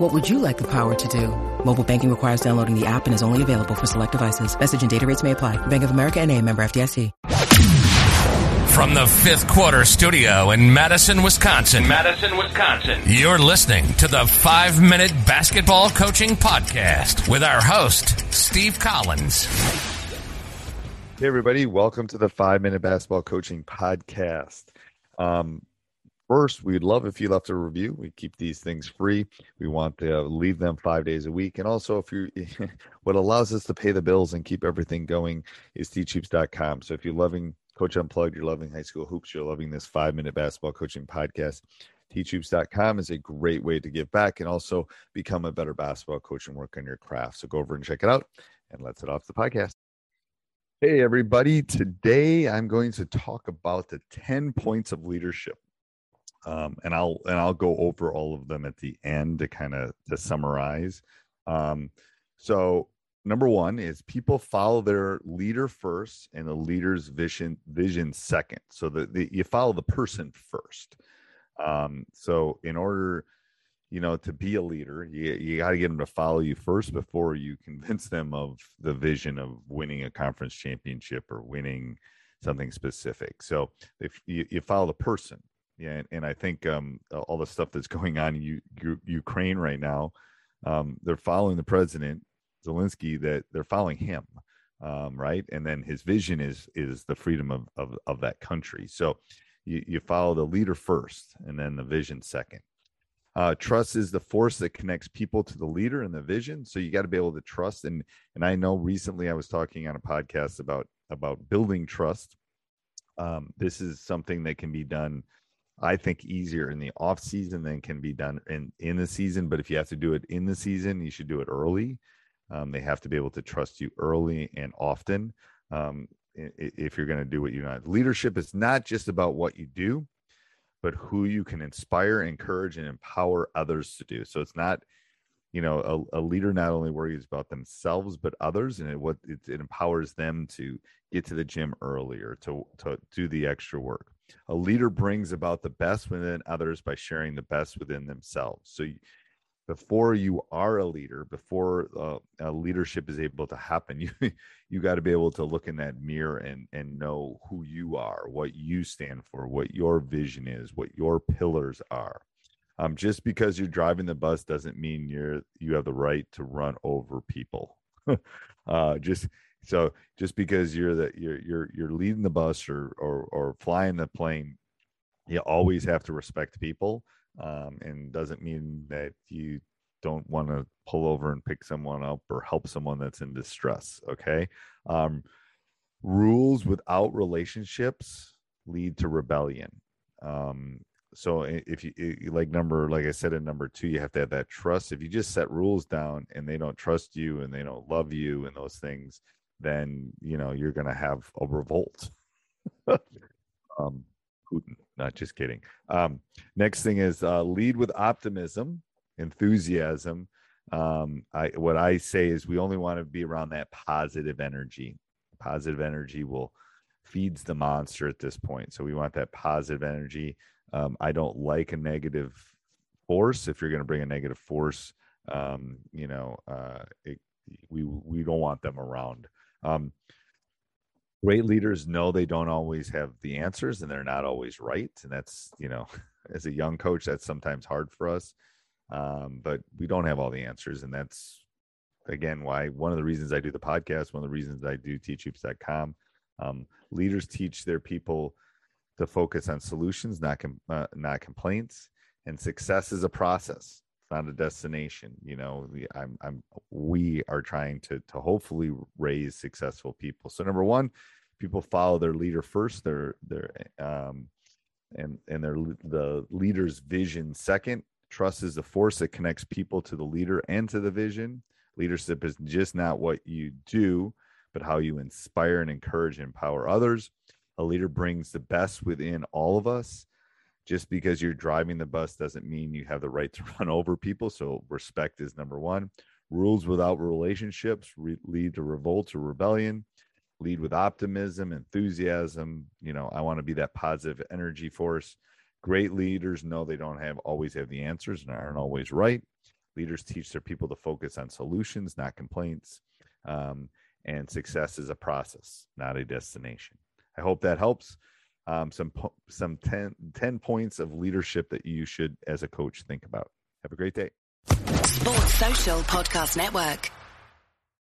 What would you like the power to do? Mobile banking requires downloading the app and is only available for select devices. Message and data rates may apply. Bank of America and a member FDIC. From the fifth quarter studio in Madison, Wisconsin. Madison, Wisconsin. You're listening to the five minute basketball coaching podcast with our host, Steve Collins. Hey, everybody. Welcome to the five minute basketball coaching podcast. Um, first, we'd love if you left a review. We keep these things free. We want to uh, leave them five days a week. And also, if you, what allows us to pay the bills and keep everything going is teachhoops.com. So if you're loving Coach Unplugged, you're loving high school hoops, you're loving this five minute basketball coaching podcast. Teachhoops.com is a great way to give back and also become a better basketball coach and work on your craft. So go over and check it out and let's head off the podcast. Hey, everybody. Today I'm going to talk about the 10 points of leadership. Um, and I'll and I'll go over all of them at the end to kind of to summarize. Um, so number one is people follow their leader first and the leader's vision vision second. So that the, you follow the person first. Um, so in order you know to be a leader you, you got to get them to follow you first before you convince them of the vision of winning a conference championship or winning something specific. So if you, you follow the person yeah and, and i think um, all the stuff that's going on in U, U, ukraine right now um, they're following the president Zelensky that they're following him, um, right? And then his vision is is the freedom of of, of that country. So you, you follow the leader first, and then the vision second. Uh, trust is the force that connects people to the leader and the vision. So you got to be able to trust. And and I know recently I was talking on a podcast about about building trust. Um, this is something that can be done I think easier in the off season than can be done in in the season. But if you have to do it in the season, you should do it early um, they have to be able to trust you early and often um, if you're going to do what you know. Leadership is not just about what you do, but who you can inspire, encourage, and empower others to do. So it's not, you know, a, a leader not only worries about themselves but others, and it, what it, it empowers them to get to the gym earlier, to to do the extra work. A leader brings about the best within others by sharing the best within themselves. So before you are a leader before uh, leadership is able to happen you you got to be able to look in that mirror and and know who you are what you stand for what your vision is what your pillars are um, just because you're driving the bus doesn't mean you're you have the right to run over people uh, just so just because you're the you're you're you're leading the bus or or or flying the plane you always have to respect people um, and doesn't mean that you don't want to pull over and pick someone up or help someone that's in distress. Okay. Um, rules without relationships lead to rebellion. Um, so if you like number, like I said in number two, you have to have that trust. If you just set rules down and they don't trust you and they don't love you and those things, then you know you're going to have a revolt. um, Putin. Not just kidding. Um, next thing is uh, lead with optimism, enthusiasm. Um, I what I say is we only want to be around that positive energy. Positive energy will feeds the monster at this point. So we want that positive energy. Um, I don't like a negative force. If you're going to bring a negative force, um, you know, uh, it, we we don't want them around. Um, great leaders know they don't always have the answers and they're not always right, and that's you know, as a young coach, that's sometimes hard for us. Um, but we don't have all the answers, and that's again why one of the reasons I do the podcast, one of the reasons I do teachhoops.com. Um, leaders teach their people to focus on solutions, not com- uh, not complaints, and success is a process. Not a destination. You know, I'm, I'm, we are trying to to hopefully raise successful people. So number one, people follow their leader first. Their their um, and and their the leader's vision second. Trust is the force that connects people to the leader and to the vision. Leadership is just not what you do, but how you inspire and encourage and empower others. A leader brings the best within all of us. Just because you're driving the bus doesn't mean you have the right to run over people. So, respect is number one. Rules without relationships re- lead to revolt or rebellion. Lead with optimism, enthusiasm. You know, I want to be that positive energy force. Great leaders know they don't have always have the answers and aren't always right. Leaders teach their people to focus on solutions, not complaints. Um, and success is a process, not a destination. I hope that helps. Um, some some 10, 10 points of leadership that you should, as a coach, think about. Have a great day. Sports Social Podcast Network.